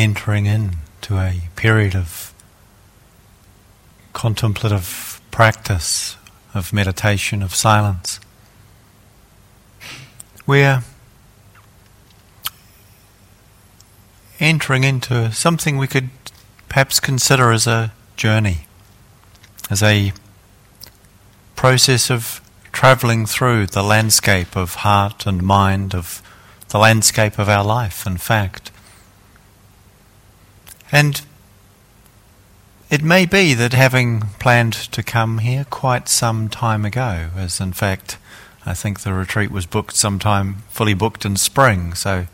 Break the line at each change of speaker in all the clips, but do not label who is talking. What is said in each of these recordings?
entering in to a period of contemplative practice, of meditation, of silence. We're entering into something we could perhaps consider as a journey, as a process of travelling through the landscape of heart and mind, of the landscape of our life, in fact. And it may be that having planned to come here quite some time ago, as in fact I think the retreat was booked sometime, fully booked in spring, so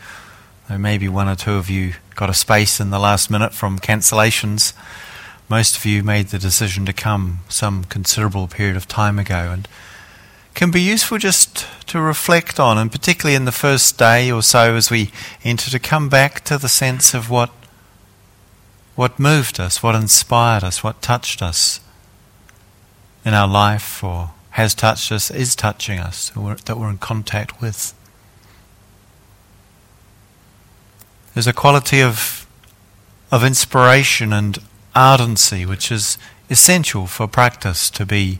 maybe one or two of you got a space in the last minute from cancellations. Most of you made the decision to come some considerable period of time ago, and can be useful just to reflect on, and particularly in the first day or so as we enter, to come back to the sense of what what moved us, what inspired us, what touched us in our life, or has touched us, is touching us, that we're in contact with. There's a quality of of inspiration and ardency which is essential for practice to be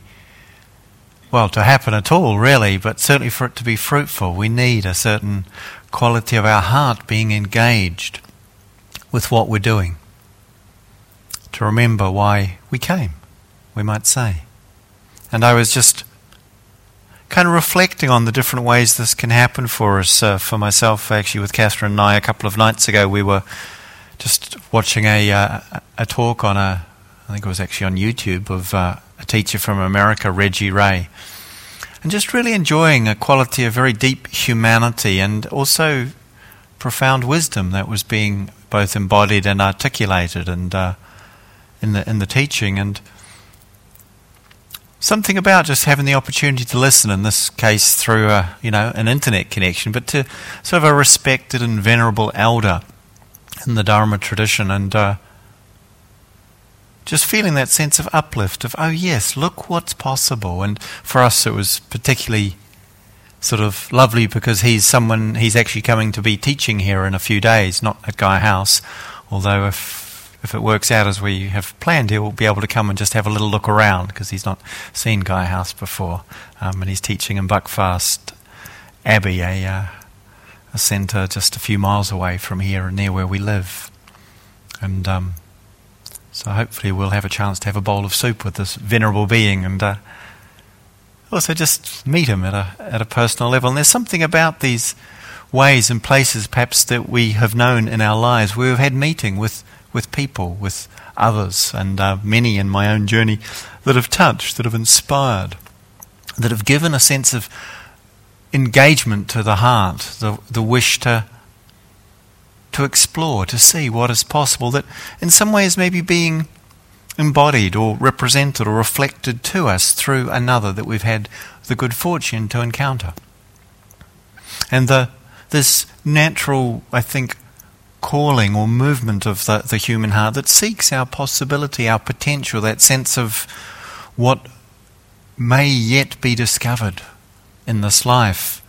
well, to happen at all, really, but certainly for it to be fruitful, we need a certain quality of our heart being engaged with what we're doing. To remember why we came, we might say. And I was just kind of reflecting on the different ways this can happen for us. Uh, for myself, actually, with Catherine and I, a couple of nights ago, we were just watching a, uh, a talk on a, I think it was actually on YouTube, of uh, a teacher from America, Reggie Ray. And just really enjoying a quality of very deep humanity and also profound wisdom that was being both embodied and articulated and uh, in the in the teaching and something about just having the opportunity to listen in this case through a you know an internet connection but to sort of a respected and venerable elder in the Dharma tradition and uh, just feeling that sense of uplift of, oh yes, look what's possible. And for us, it was particularly sort of lovely because he's someone, he's actually coming to be teaching here in a few days, not at Gaia House. Although if, if it works out as we have planned, he'll be able to come and just have a little look around because he's not seen Gaia House before. Um, and he's teaching in Buckfast Abbey, a, uh, a centre just a few miles away from here and near where we live. And um, so hopefully we'll have a chance to have a bowl of soup with this venerable being and uh, also just meet him at a, at a personal level. And there's something about these ways and places perhaps that we have known in our lives where we've had meeting with, with people, with others, and uh, many in my own journey that have touched, that have inspired, that have given a sense of engagement to the heart, the, the wish to to explore, to see what is possible, that in some ways may be being embodied or represented or reflected to us through another that we've had the good fortune to encounter. And the, this natural, I think, calling or movement of the, the human heart that seeks our possibility, our potential, that sense of what may yet be discovered in this life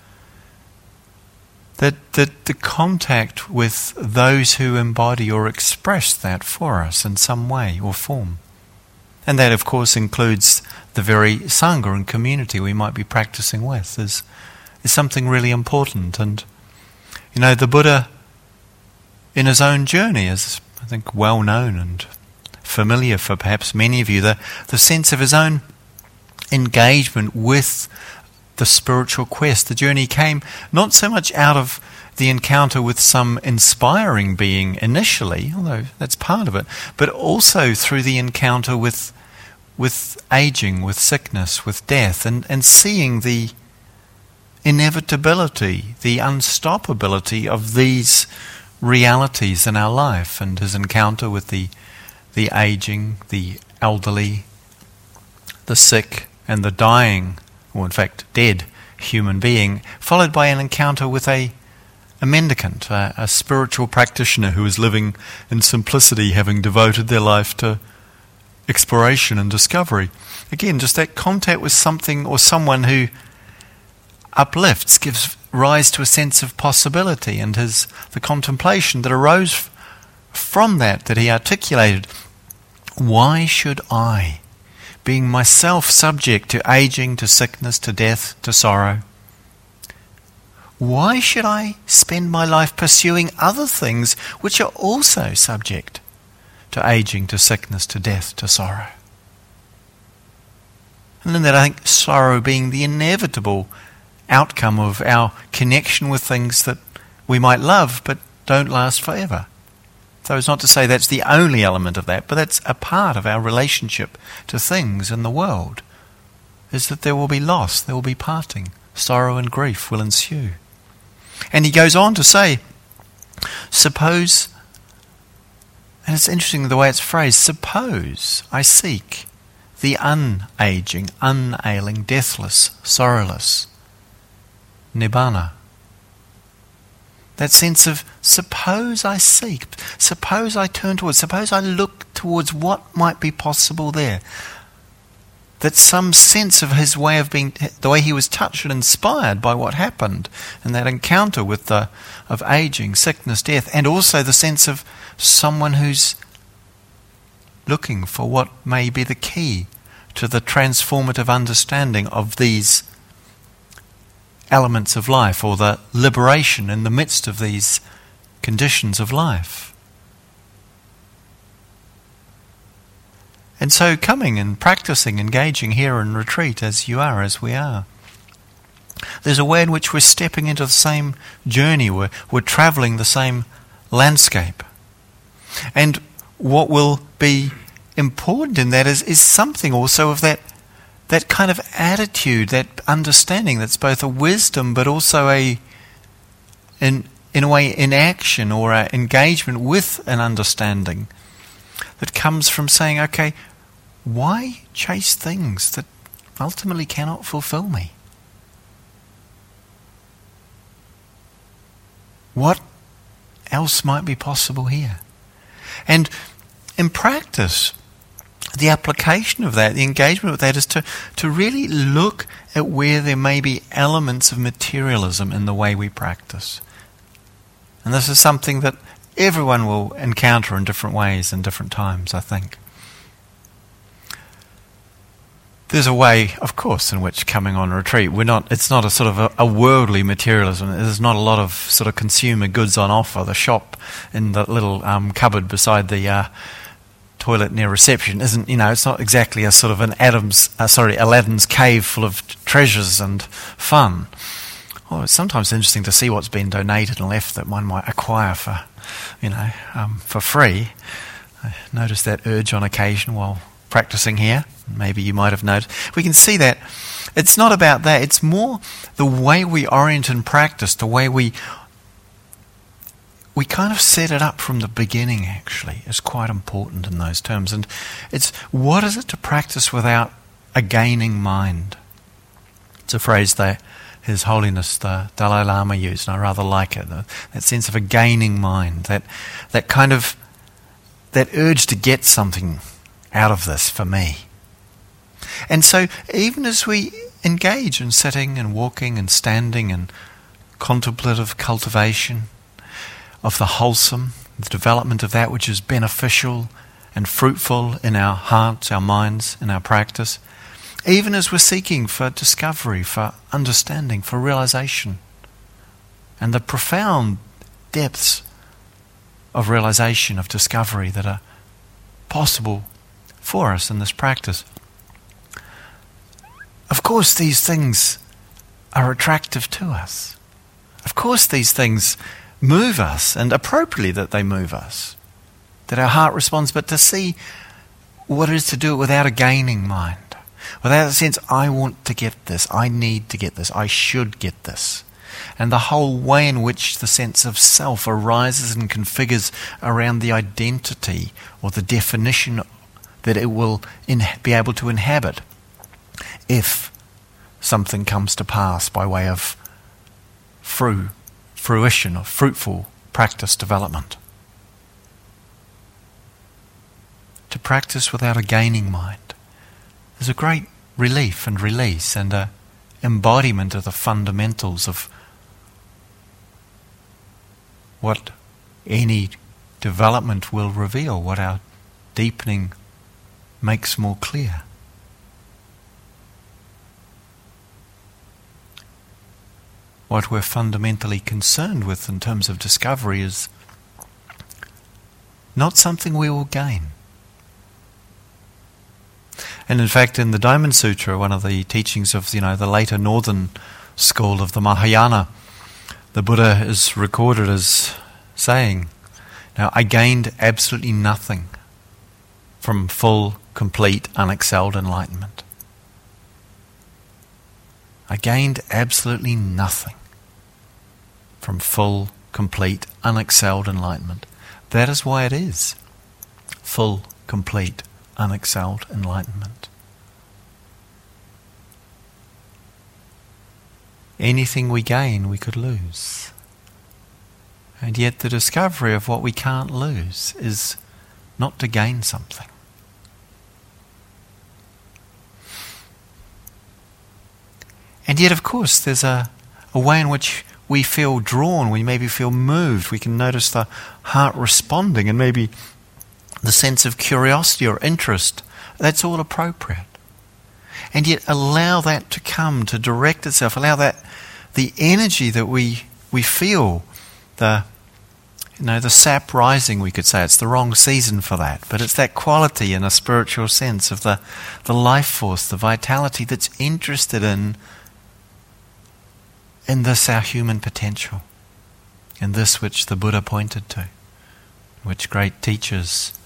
that, that the contact with those who embody or express that for us in some way or form. And that, of course, includes the very Sangha and community we might be practicing with, is, is something really important. And, you know, the Buddha, in his own journey, is, I think, well known and familiar for perhaps many of you, the, the sense of his own engagement with the spiritual quest. The journey came not so much out of the encounter with some inspiring being initially, although that's part of it, but also through the encounter with with aging, with sickness, with death, and, and seeing the inevitability, the unstoppability of these realities in our life, and his encounter with the the aging, the elderly, the sick, and the dying or in fact dead, human being, followed by an encounter with a, a mendicant, a, a spiritual practitioner who is living in simplicity, having devoted their life to exploration and discovery. Again, just that contact with something or someone who uplifts, gives rise to a sense of possibility, and his the contemplation that arose from that that he articulated why should I, being myself subject to aging, to sickness, to death, to sorrow, why should I spend my life pursuing other things which are also subject to aging, to sickness, to death, to sorrow? And then that I think sorrow being the inevitable outcome of our connection with things that we might love but don't last forever. So it's not to say that's the only element of that, but that's a part of our relationship to things in the world, is that there will be loss, there will be parting, sorrow and grief will ensue. And he goes on to say, suppose, and it's interesting the way it's phrased, suppose I seek the unaging, unailing, deathless, sorrowless, nibbana. That sense of suppose I seek, suppose I turn towards, suppose I look towards what might be possible there that some sense of his way of being, the way he was touched and inspired by what happened in that encounter with the, of aging, sickness, death, and also the sense of someone who's looking for what may be the key to the transformative understanding of these elements of life or the liberation in the midst of these conditions of life. And so, coming and practicing, engaging here in retreat as you are, as we are, there's a way in which we're stepping into the same journey, we're, we're traveling the same landscape. And what will be important in that is, is something also of that, that kind of attitude, that understanding that's both a wisdom but also a, in, in a way, in action or an engagement with an understanding that comes from saying, okay, why chase things that ultimately cannot fulfill me? What else might be possible here? And in practice, the application of that, the engagement with that, is to, to really look at where there may be elements of materialism in the way we practice. And this is something that everyone will encounter in different ways and different times, I think. There's a way, of course, in which coming on retreat, we're not, it's not a sort of a, a, worldly materialism. There's not a lot of sort of consumer goods on offer. The shop in the little um, cupboard beside the uh, toilet near reception isn't, you know, it's not exactly a sort of an Adam's, uh, sorry, Aladdin's cave full of treasures and fun. Well, it's sometimes interesting to see what's been donated and left that one might acquire for you know, um, for free. I noticed that urge on occasion while practicing here. Maybe you might have noticed. We can see that it's not about that. It's more the way we orient and practice, the way we we kind of set it up from the beginning. Actually, is quite important in those terms. And it's what is it to practice without a gaining mind? It's a phrase that his Holiness the Dalai Lama used, and I rather like it. that sense of a gaining mind, that that kind of that urge to get something out of this for me. And so, even as we engage in sitting and walking and standing and contemplative cultivation of the wholesome, the development of that which is beneficial and fruitful in our hearts, our minds, in our practice, even as we're seeking for discovery, for understanding, for realization, and the profound depths of realization, of discovery that are possible for us in this practice. Of course, these things are attractive to us. Of course, these things move us, and appropriately that they move us, that our heart responds, but to see what it is to do it without a gaining mind Without a sense, I want to get this, I need to get this, I should get this. And the whole way in which the sense of self arises and configures around the identity or the definition that it will in, be able to inhabit if something comes to pass by way of fru, fruition of fruitful practice development. To practice without a gaining mind is a great relief and release and a embodiment of the fundamentals of what any development will reveal, what our deepening makes more clear. What we're fundamentally concerned with in terms of discovery is not something we will gain. And in fact, in the Diamond Sutra, one of the teachings of you know the later northern school of the Mahayana, the Buddha is recorded as saying, "Now I gained absolutely nothing from full, complete, unexcelled enlightenment. I gained absolutely nothing from full, complete, unexcelled enlightenment. That is why it is full, complete, unexcelled enlightenment. Anything we gain, we could lose. And yet, the discovery of what we can't lose is not to gain something. And yet, of course, there's a, a way in which we feel drawn, we maybe feel moved, we can notice the heart responding, and maybe the sense of curiosity or interest. That's all appropriate. And yet, allow that to come, to direct itself, allow that, the energy that we, we feel, the you know, the sap rising, we could say. It's the wrong season for that. But it's that quality in a spiritual sense of the, the life force, the vitality that's interested in, in this, our human potential, in this which the Buddha pointed to, which great teachers,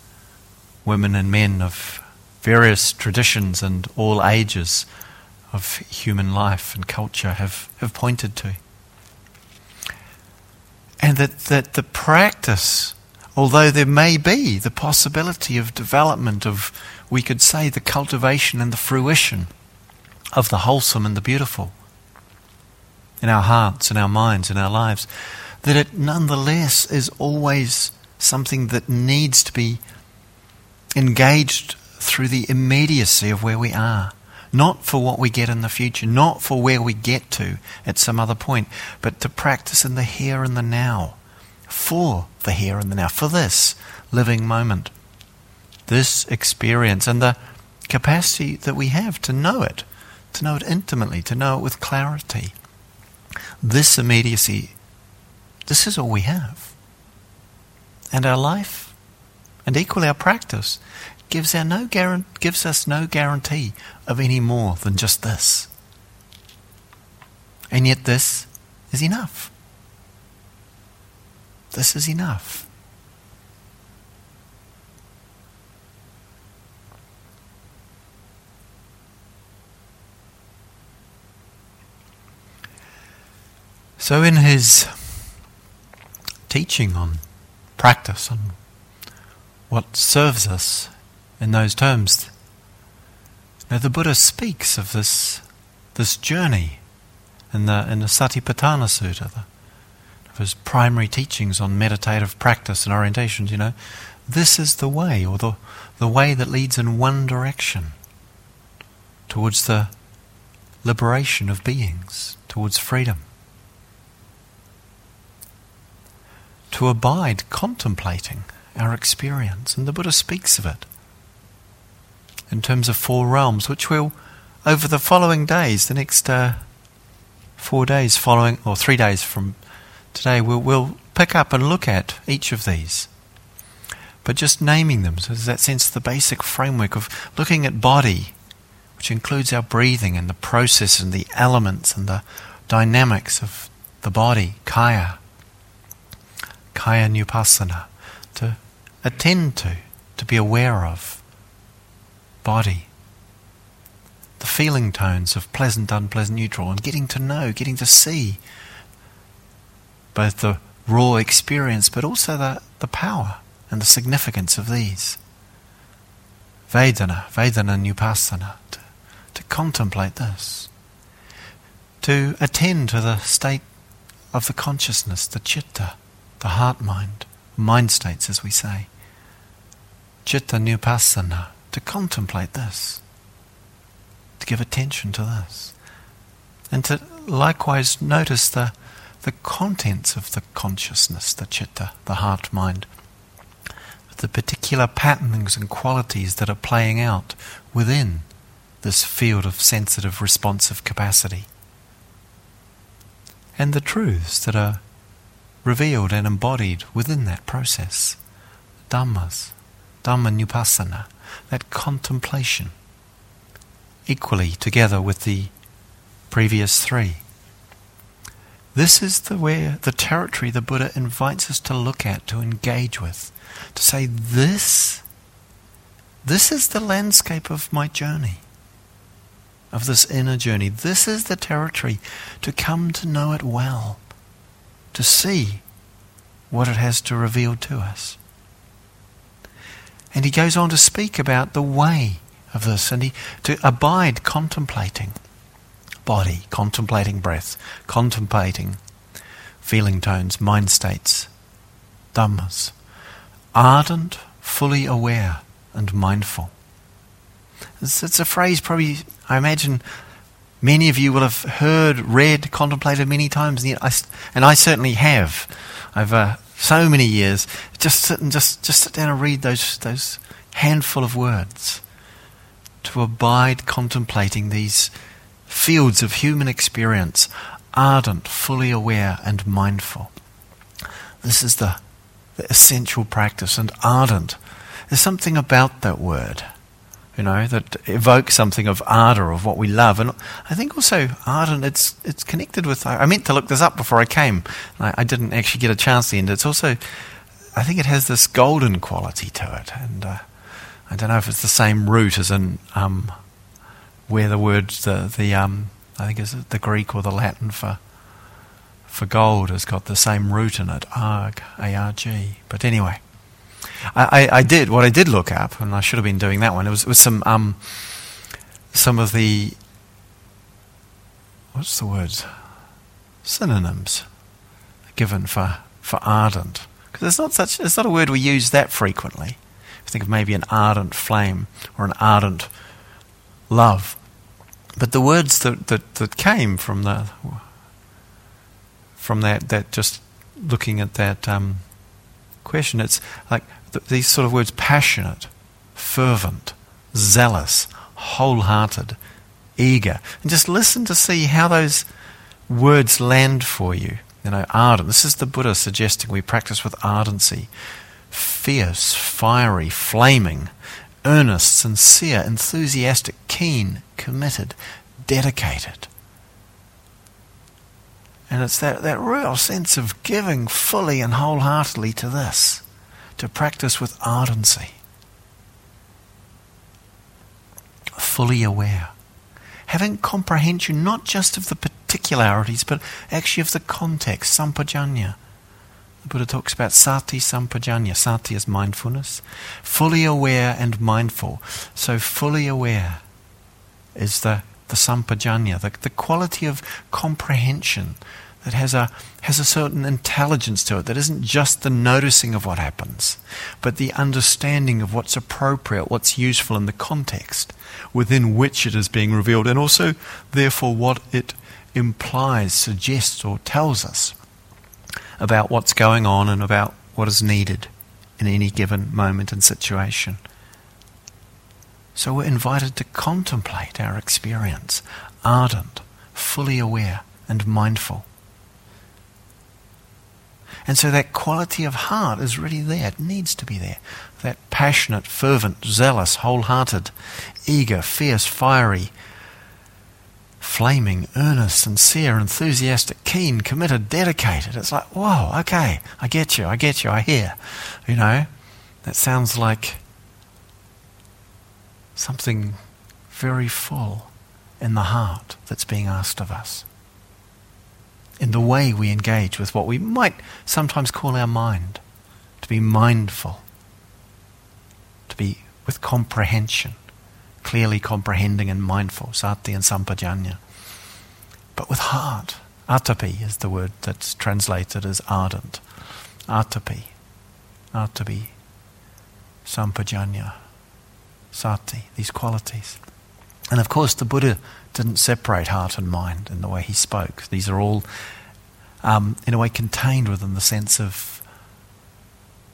women and men of various traditions and all ages of human life and culture have, have pointed to. And that, that the practice, although there may be the possibility of development of, we could say, the cultivation and the fruition of the wholesome and the beautiful in our hearts, in our minds, in our lives, that it nonetheless is always something that needs to be engaged through the immediacy of where we are not for what we get in the future, not for where we get to at some other point, but to practice in the here and the now, for the here and the now, for this living moment, this experience, and the capacity that we have to know it, to know it intimately, to know it with clarity. This immediacy, this is all we have. And our life, and equally our practice, gives, our no gives us no guarantee of any more than just this. And yet, this is enough. This is enough. So, in his teaching on practice, on what serves us in those terms. Now the Buddha speaks of this this journey in the in the Satipatthana Sutta, the, of his primary teachings on meditative practice and orientations. You know, this is the way, or the the way that leads in one direction towards the liberation of beings, towards freedom. To abide contemplating our experience, and the Buddha speaks of it in terms of four realms, which we'll, over the following days, the next uh, four days following, or three days from today, we'll, we'll pick up and look at each of these. But just naming them, so there's that sense the basic framework of looking at body, which includes our breathing and the process and the elements and the dynamics of the body, kaya, kaya nupassana, to attend to, to be aware of body. The feeling tones of pleasant, unpleasant, neutral, and getting to know, getting to see both the raw experience but also the, the power and the significance of these. Vedana, Vedana Nupassana, to, to contemplate this. To attend to the state of the consciousness, the chitta, the heart mind, mind states as we say. Chitta Nupassana, to contemplate this, to give attention to this, and to likewise notice the, the contents of the consciousness, the chitta, the heart mind, the particular patterns and qualities that are playing out within this field of sensitive responsive capacity. And the truths that are revealed and embodied within that process. Dhammas, Dhammanupassana, that contemplation, equally together with the previous three. This is the where the territory the Buddha invites us to look at, to engage with, to say this this is the landscape of my journey, of this inner journey. This is the territory to come to know it well, to see what it has to reveal to us. And he goes on to speak about the way of this and he, to abide contemplating body, contemplating breath, contemplating feeling tones, mind states, dhammas, ardent, fully aware, and mindful. It's, it's, a phrase probably, I imagine, many of you will have heard, read, contemplated many times, and, I, and I certainly have over so many years. Just sit and just, just sit down and read those, those handful of words to abide contemplating these fields of human experience, ardent, fully aware, and mindful. This is the, the essential practice, and ardent. There's something about that word, you know, that evokes something of ardor, of what we love. And I think also ardent, it's, it's connected with, I meant to look this up before I came. I, I didn't actually get a chance to end. It's also, I think it has this golden quality to it. And uh, I don't know if it's the same root as in um, where the word the the um I think is the Greek or the Latin for for gold has got the same root in it, arg, A-R-G. But anyway, I, I, did what I did look up, and I should have been doing that one. It was, it was some um, some of the what's the word synonyms given for for ardent because it's not such it's not a word we use that frequently. Think of maybe an ardent flame or an ardent love. But the words that, that, that came from the from that that just looking at that um, question, it's like th- these sort of words: passionate, fervent, zealous, wholehearted, eager, and just listen to see how those words land for you. You know, ardent. This is the Buddha suggesting we practice with ardency, fierce, fiery, flaming, earnest, sincere, enthusiastic, keen, committed, dedicated. And it's that, that real sense of giving fully and wholeheartedly to this, to practice with ardency. Fully aware. Having comprehension not just of the particularities, but actually of the context, sampajanya the Buddha talks about sati sampajanya. Sati is mindfulness. Fully aware and mindful. So, fully aware is the, the sampajanya, the, the quality of comprehension that has a, has a certain intelligence to it, that isn't just the noticing of what happens, but the understanding of what's appropriate, what's useful in the context within which it is being revealed, and also, therefore, what it implies, suggests, or tells us about what's going on and about what is needed in any given moment and situation. So we're invited to contemplate our experience, ardent, fully aware, and mindful. And so that quality of heart is really there. It needs to be there. That passionate, fervent, zealous, wholehearted, eager, fierce, fiery, flaming, earnest, sincere, enthusiastic, keen, committed, dedicated. It's like, whoa, okay, I get you, I get you, I hear. You know, that sounds like something very full in the heart that's being asked of us. In the way we engage with what we might sometimes call our mind, to be mindful, to be with comprehension clearly comprehending and mindful, sati and sampajanya. But with heart, atapi is the word that's translated as ardent. Atapi, atapi, sampajanya, sati, these qualities. And of course, the Buddha didn't separate heart and mind in the way he spoke. These are all, um, in a way, contained within the sense of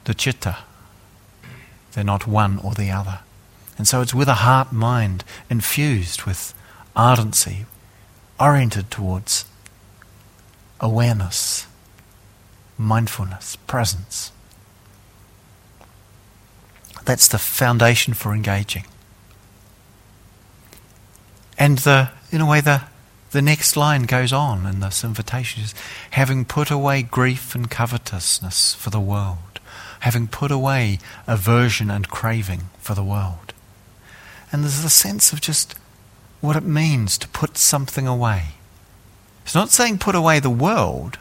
the chitta, They're not one or the other. And so it's with a heart mind infused with ardency, oriented towards awareness, mindfulness, presence. That's the foundation for engaging. And the, in a way, the, the next line goes on in this invitation is having put away grief and covetousness for the world, having put away aversion and craving for the world. And there's a sense of just what it means to put something away. It's not saying put away the world,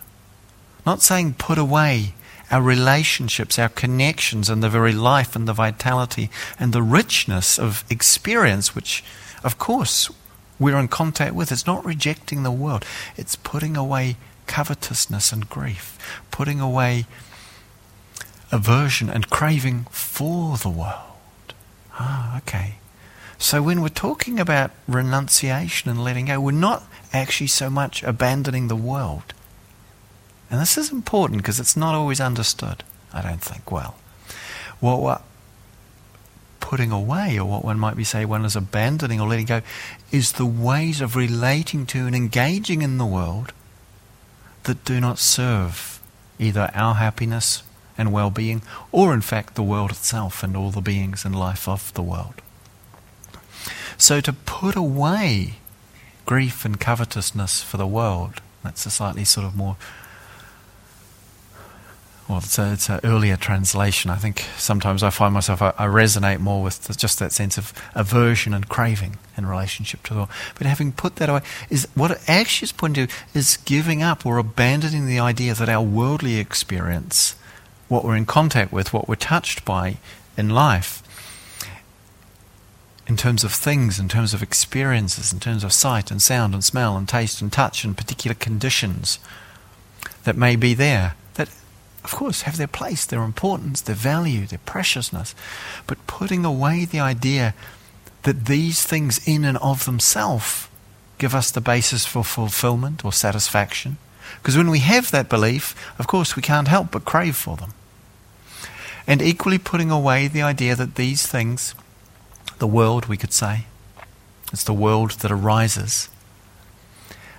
not saying put away our relationships, our connections, and the very life and the vitality and the richness of experience, which, of course, we're in contact with. It's not rejecting the world, it's putting away covetousness and grief, putting away aversion and craving for the world. Ah, okay. So when we're talking about renunciation and letting go, we're not actually so much abandoning the world. And this is important because it's not always understood, I don't think, well. What we're putting away, or what one might be say one is abandoning or letting go, is the ways of relating to and engaging in the world that do not serve either our happiness and well being, or in fact the world itself and all the beings and life of the world. So to put away grief and covetousness for the world, that's a slightly sort of more well, it's, a, it's an earlier translation. I think sometimes I find myself, I, I, resonate more with just that sense of aversion and craving in relationship to the world. But having put that away, is what it actually is pointing to is giving up or abandoning the idea that our worldly experience, what we're in contact with, what we're touched by in life, in terms of things, in terms of experiences, in terms of sight and sound and smell and taste and touch and particular conditions that may be there, of course have their place, their importance, their value, their preciousness, but putting away the idea that these things in and of themselves give us the basis for fulfillment or satisfaction. Because when we have that belief, of course, we can't help but crave for them. And equally putting away the idea that these things the world, we could say. It's the world that arises.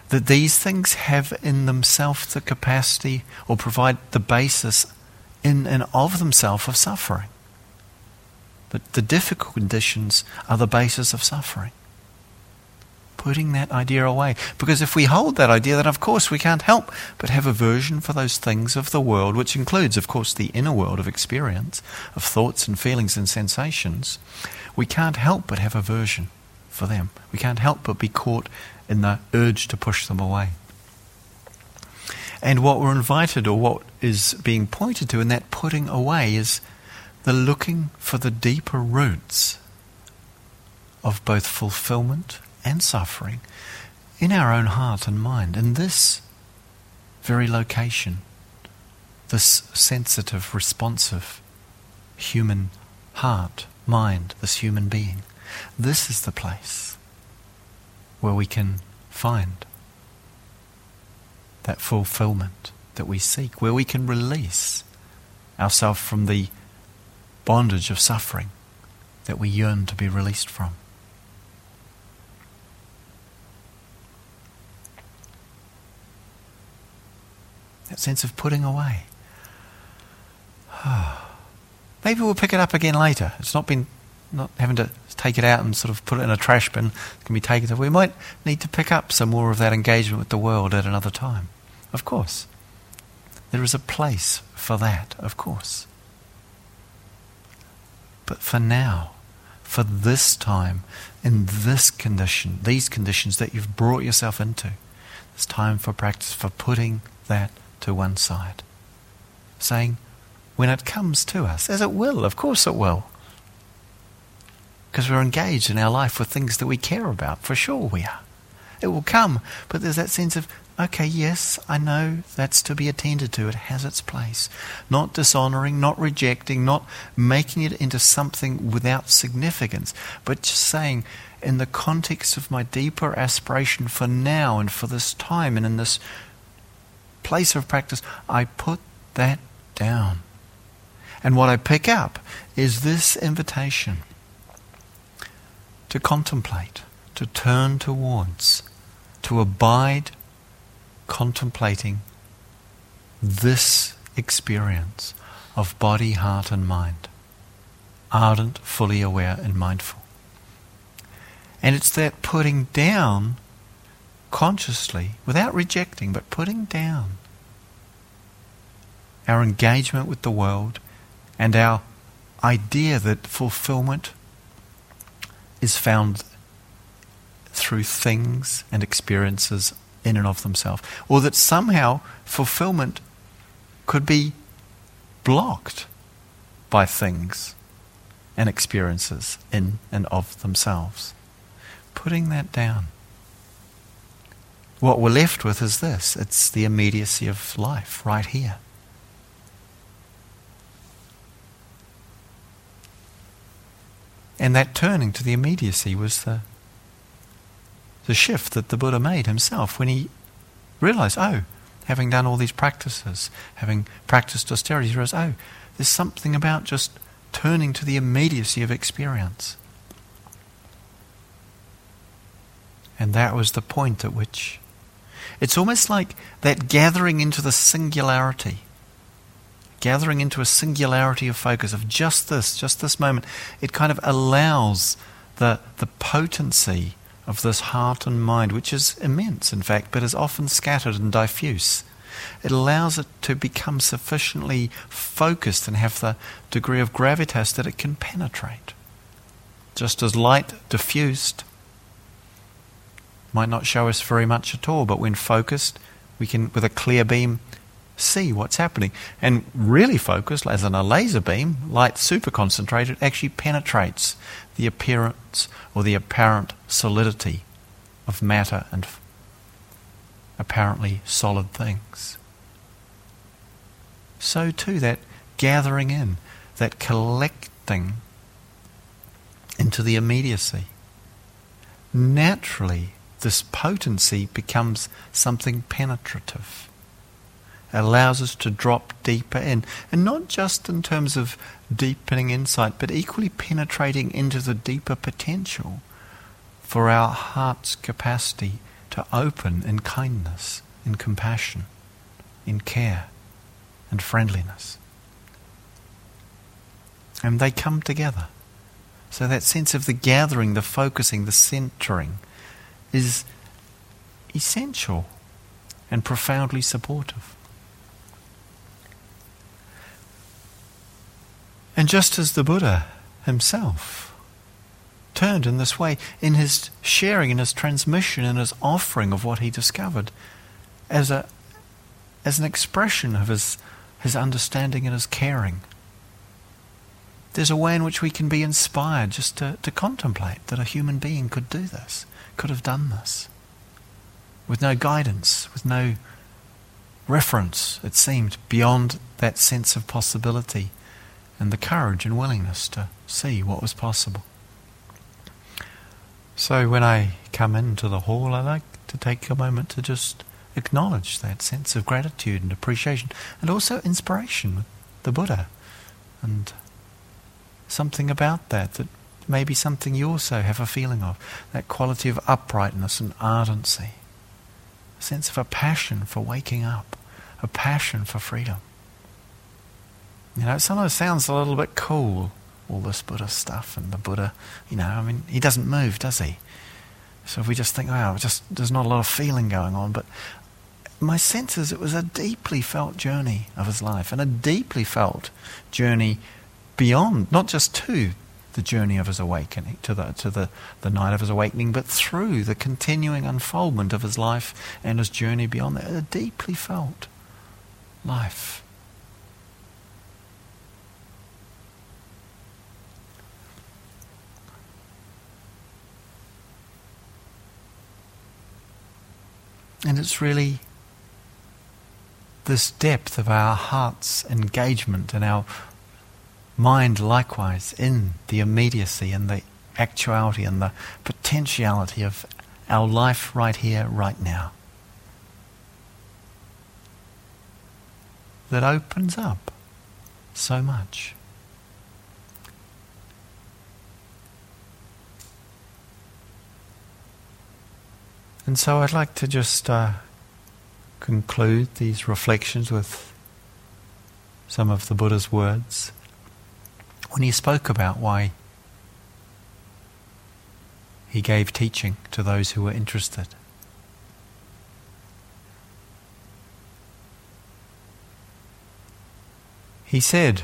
That these things have in themselves the capacity or provide the basis in and of themselves of suffering. But the difficult conditions are the basis of suffering. Putting that idea away. Because if we hold that idea, then of course we can't help but have aversion for those things of the world, which includes, of course, the inner world of experience, of thoughts and feelings and sensations we can't help but have aversion for them. We can't help but be caught in the urge to push them away. And what we're invited, or what is being pointed to in that putting away, is the looking for the deeper roots of both fulfillment and suffering in our own heart and mind, in this very location, this sensitive, responsive human heart mind, this human being. This is the place where we can find that fulfillment that we seek, where we can release ourselves from the bondage of suffering that we yearn to be released from. That sense of putting away. Maybe we'll pick it up again later. It's not been not having to take it out and sort of put it in a trash bin. It can be taken. We might need to pick up some more of that engagement with the world at another time. Of course. There is a place for that, of course. But for now, for this time, in this condition, these conditions that you've brought yourself into, it's time for practice, for putting that to one side. Saying, when it comes to us, as it will, of course it will. Because we're engaged in our life with things that we care about, for sure we are. It will come, but there's that sense of, okay, yes, I know that's to be attended to. It has its place. Not dishonoring, not rejecting, not making it into something without significance, but just saying, in the context of my deeper aspiration for now and for this time and in this place of practice, I put that down. And what I pick up is this invitation to contemplate, to turn towards, to abide contemplating this experience of body, heart, and mind. Ardent, fully aware, and mindful. And it's that putting down consciously, without rejecting, but putting down our engagement with the world and our idea that fulfillment is found through things and experiences in and of themselves, or that somehow fulfillment could be blocked by things and experiences in and of themselves. Putting that down. What we're left with is this it's the immediacy of life right here. And that turning to the immediacy was the, the shift that the Buddha made himself when he realized, oh, having done all these practices, having practiced austerity, he realized, oh, there's something about just turning to the immediacy of experience. And that was the point at which it's almost like that gathering into the singularity gathering into a singularity of focus of just this, just this moment, it kind of allows the, the potency of this heart and mind, which is immense, in fact, but is often scattered and diffuse. It allows it to become sufficiently focused and have the degree of gravitas that it can penetrate. Just as light diffused might not show us very much at all, but when focused, we can, with a clear beam, see what's happening. And really focused, as in a laser beam, light super concentrated, actually penetrates the appearance or the apparent solidity of matter and apparently solid things. So too, that gathering in, that collecting into the immediacy. Naturally, this potency becomes something penetrative allows us to drop deeper in. And not just in terms of deepening insight, but equally penetrating into the deeper potential for our heart's capacity to open in kindness, in compassion, in care, and friendliness. And they come together. So that sense of the gathering, the focusing, the centering is essential and profoundly supportive. And just as the Buddha himself turned in this way, in his sharing, in his transmission, in his offering of what he discovered, as, a, as an expression of his, his understanding and his caring. There's a way in which we can be inspired just to, to contemplate that a human being could do this, could have done this, with no guidance, with no reference, it seemed, beyond that sense of possibility and the courage and willingness to see what was possible. So when I come into the hall, I like to take a moment to just acknowledge that sense of gratitude and appreciation, and also inspiration with the Buddha, and something about that that may be something you also have a feeling of that quality of uprightness and ardency, a sense of a passion for waking up, a passion for freedom. You know, it sometimes sounds a little bit cool, all this Buddha stuff and the Buddha. You know, I mean, he doesn't move, does he? So if we just think, wow, just there's not a lot of feeling going on, but my sense is it was a deeply felt journey of his life and a deeply felt journey beyond, not just to the journey of his awakening, to the to the, the night of his awakening, but through the continuing unfoldment of his life and his journey beyond that. A deeply felt life. And it's really this depth of our heart's engagement and our mind likewise in the immediacy and the actuality and the potentiality of our life right here, right now. That opens up so much. And so I'd like to just uh, conclude these reflections with some of the Buddha's words when he spoke about why he gave teaching to those who were interested. He said,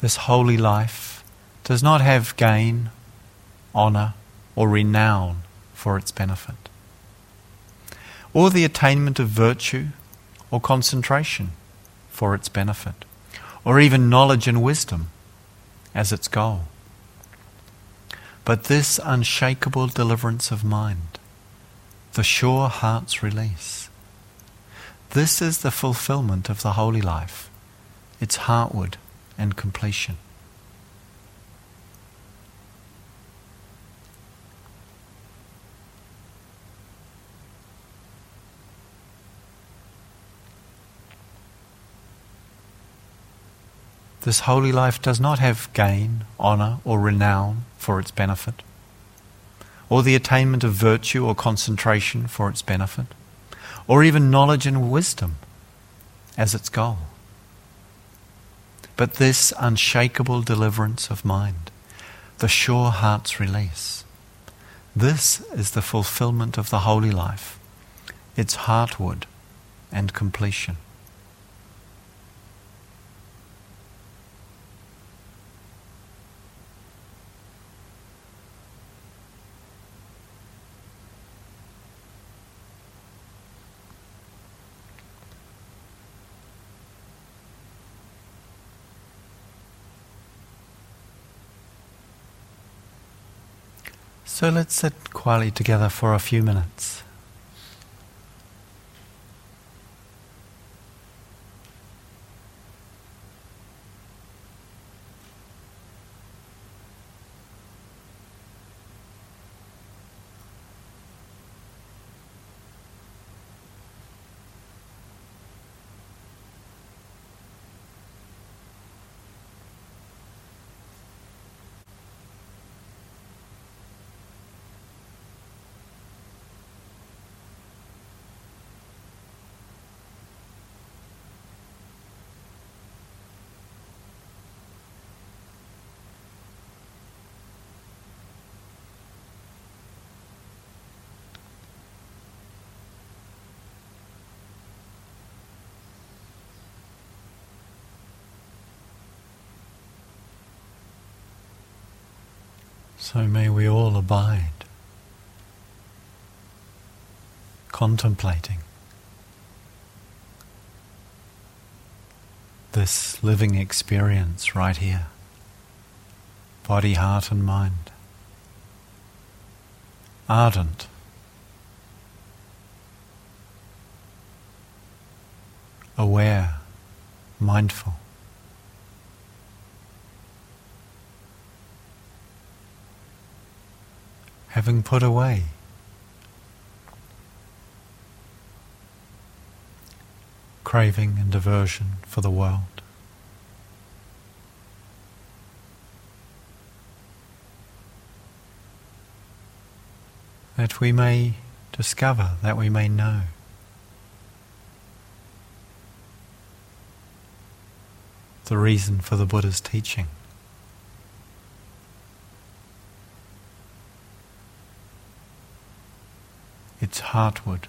This holy life does not have gain, honour, or renown for its benefit, or the attainment of virtue or concentration for its benefit, or even knowledge and wisdom as its goal. But this unshakable deliverance of mind, the sure heart's release, this is the fulfillment of the holy life its heartwood and completion. This holy life does not have gain, honour, or renown for its benefit, or the attainment of virtue or concentration for its benefit, or even knowledge and wisdom as its goal but this unshakable deliverance of mind, the sure heart's release. This is the fulfillment of the holy life, its heartwood and completion. So let's sit quietly together for a few minutes. So may we all abide, contemplating this living experience right here, body, heart, and mind. Ardent. Aware, mindful. Having put away. Craving and aversion for the world. That we may discover, that we may know. The reason for the Buddha's teaching. Its heartwood